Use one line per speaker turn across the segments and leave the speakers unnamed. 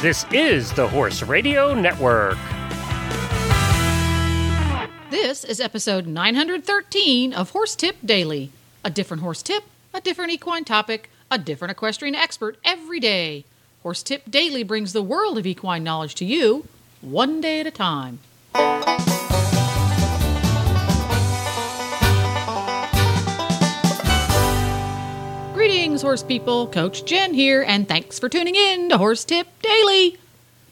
This is the Horse Radio Network.
This is episode 913 of Horse Tip Daily. A different horse tip, a different equine topic, a different equestrian expert every day. Horse Tip Daily brings the world of equine knowledge to you, one day at a time. Greetings, horse people. Coach Jen here, and thanks for tuning in to Horse Tip Daily.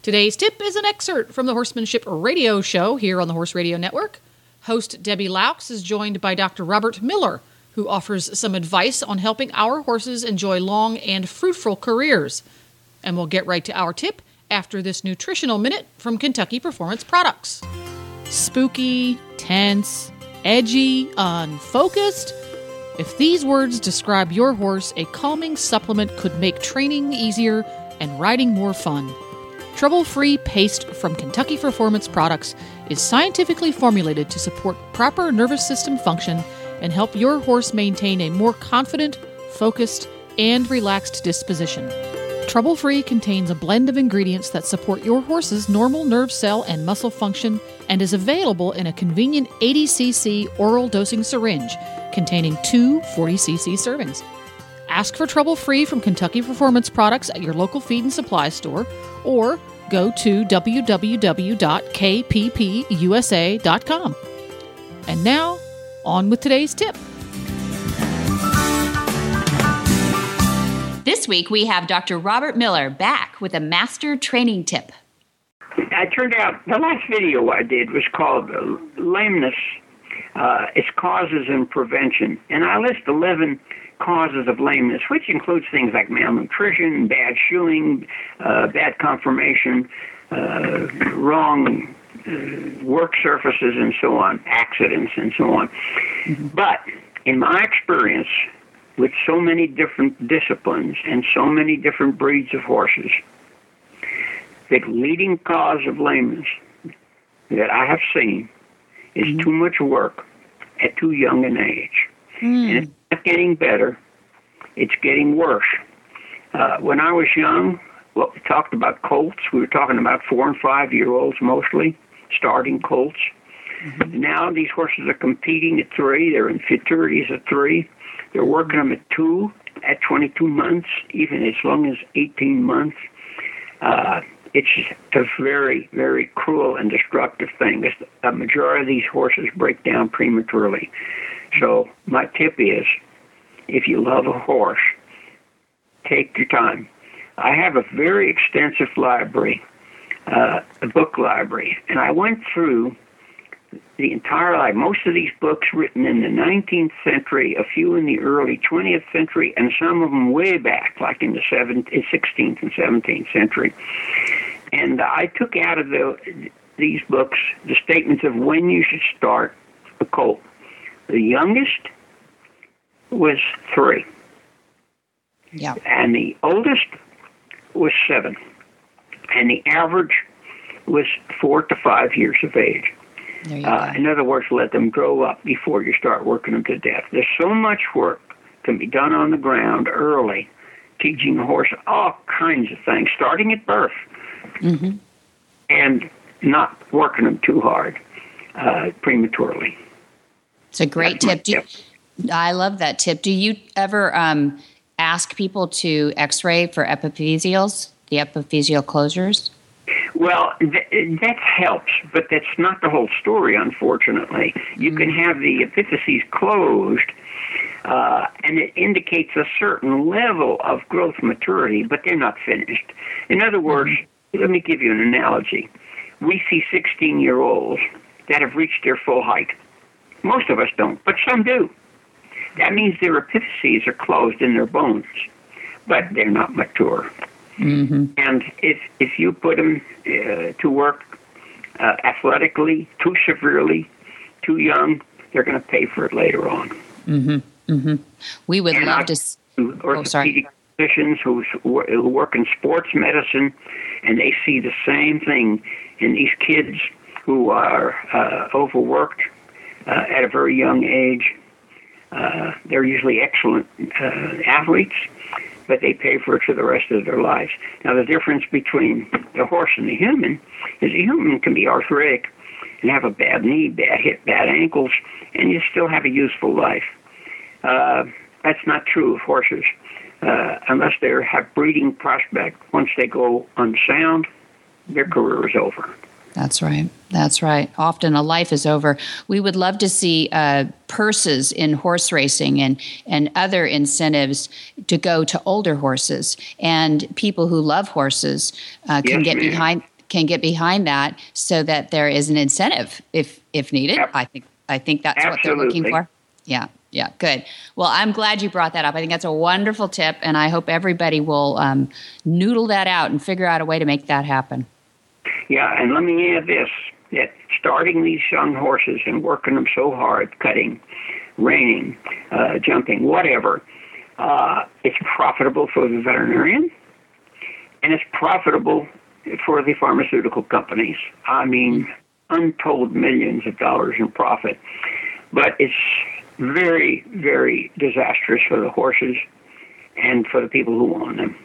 Today's tip is an excerpt from the Horsemanship Radio Show here on the Horse Radio Network. Host Debbie Loucks is joined by Dr. Robert Miller, who offers some advice on helping our horses enjoy long and fruitful careers. And we'll get right to our tip after this nutritional minute from Kentucky Performance Products. Spooky, tense, edgy, unfocused. If these words describe your horse, a calming supplement could make training easier and riding more fun. Trouble free paste from Kentucky Performance Products is scientifically formulated to support proper nervous system function and help your horse maintain a more confident, focused, and relaxed disposition. Trouble Free contains a blend of ingredients that support your horse's normal nerve cell and muscle function and is available in a convenient 80cc oral dosing syringe containing two 40cc servings. Ask for Trouble Free from Kentucky Performance Products at your local feed and supply store or go to www.kppusa.com. And now, on with today's tip.
This week we have Dr. Robert Miller back with a master training tip.
It turned out the last video I did was called uh, Lameness, uh, Its Causes and Prevention. And I list 11 causes of lameness, which includes things like malnutrition, bad shoeing, uh, bad conformation, uh, wrong uh, work surfaces, and so on, accidents, and so on. Mm-hmm. But in my experience, with so many different disciplines and so many different breeds of horses, the leading cause of lameness that I have seen is mm-hmm. too much work at too young an age. Mm. And it's not getting better, it's getting worse. Uh, when I was young, well, we talked about colts. We were talking about four and five year olds mostly, starting colts. Mm-hmm. Now these horses are competing at three. They're in futurities at three. They're working them at two, at 22 months, even as long as 18 months. Uh, it's a very, very cruel and destructive thing. A majority of these horses break down prematurely. So my tip is, if you love a horse, take your time. I have a very extensive library, uh, a book library, and I went through the entire life. Most of these books written in the 19th century, a few in the early 20th century, and some of them way back, like in the 17th, eh, 16th and 17th century. And I took out of the, these books the statements of when you should start a colt. The youngest was three.
Yeah.
And the oldest was seven. And the average was four to five years of age. Uh, in other words, let them grow up before you start working them to death. There's so much work can be done on the ground early, teaching a horse all kinds of things, starting at birth, mm-hmm. and not working them too hard uh, prematurely.
It's a great tip. You, I love that tip. Do you ever um, ask people to X-ray for epiphyseals, the epiphyseal closures?
Well, th- that helps, but that's not the whole story, unfortunately. You mm-hmm. can have the epiphyses closed, uh, and it indicates a certain level of growth maturity, but they're not finished. In other words, mm-hmm. let me give you an analogy. We see 16 year olds that have reached their full height. Most of us don't, but some do. That means their epiphyses are closed in their bones, but they're not mature. Mm-hmm. And if if you put them uh, to work uh, athletically too severely, too young, they're going to pay for it later on.
Mm-hmm. Mm-hmm. We would
and
love to. S-
oh, sorry. Physicians who, who work in sports medicine, and they see the same thing in these kids who are uh, overworked uh, at a very young age. Uh, they're usually excellent uh, athletes, but they pay for it for the rest of their lives. Now, the difference between the horse and the human is the human can be arthritic and have a bad knee, bad hip, bad ankles, and you still have a useful life. Uh, that's not true of horses. Uh, unless they have breeding prospect, once they go unsound, their career is over.
That's right. That's right. Often a life is over. We would love to see uh, purses in horse racing and, and other incentives to go to older horses. And people who love horses uh, can
Yes,
get
ma'am.
behind can get behind that so that there is an incentive if if needed. I think I think that's what they're looking for. Yeah, yeah, good. Well, I'm glad you brought that up. I think that's a wonderful tip, and I hope everybody will um, noodle that out and figure out a way to make that happen.
Yeah, and let me add this that starting these young horses and working them so hard, cutting, reining, uh, jumping, whatever, uh, it's profitable for the veterinarian and it's profitable for the pharmaceutical companies. I mean, untold millions of dollars in profit. But it's very, very disastrous for the horses and for the people who own them.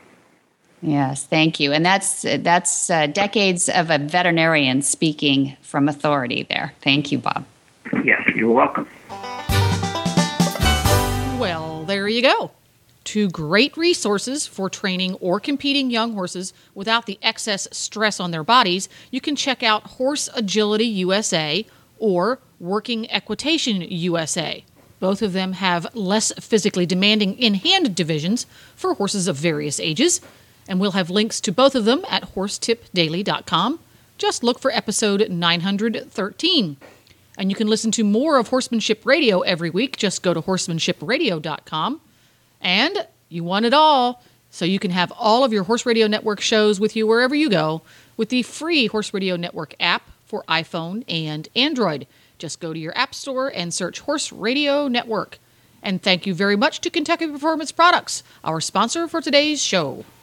Yes, thank you. And that's that's uh, decades of a veterinarian speaking from authority there. Thank you, Bob.
Yes, you're welcome.
Well, there you go. Two great resources for training or competing young horses without the excess stress on their bodies. You can check out Horse Agility USA or Working Equitation USA. Both of them have less physically demanding in hand divisions for horses of various ages. And we'll have links to both of them at horsetipdaily.com. Just look for episode 913. And you can listen to more of Horsemanship Radio every week. Just go to horsemanshipradio.com. And you want it all, so you can have all of your Horse Radio Network shows with you wherever you go with the free Horse Radio Network app for iPhone and Android. Just go to your app store and search Horse Radio Network. And thank you very much to Kentucky Performance Products, our sponsor for today's show.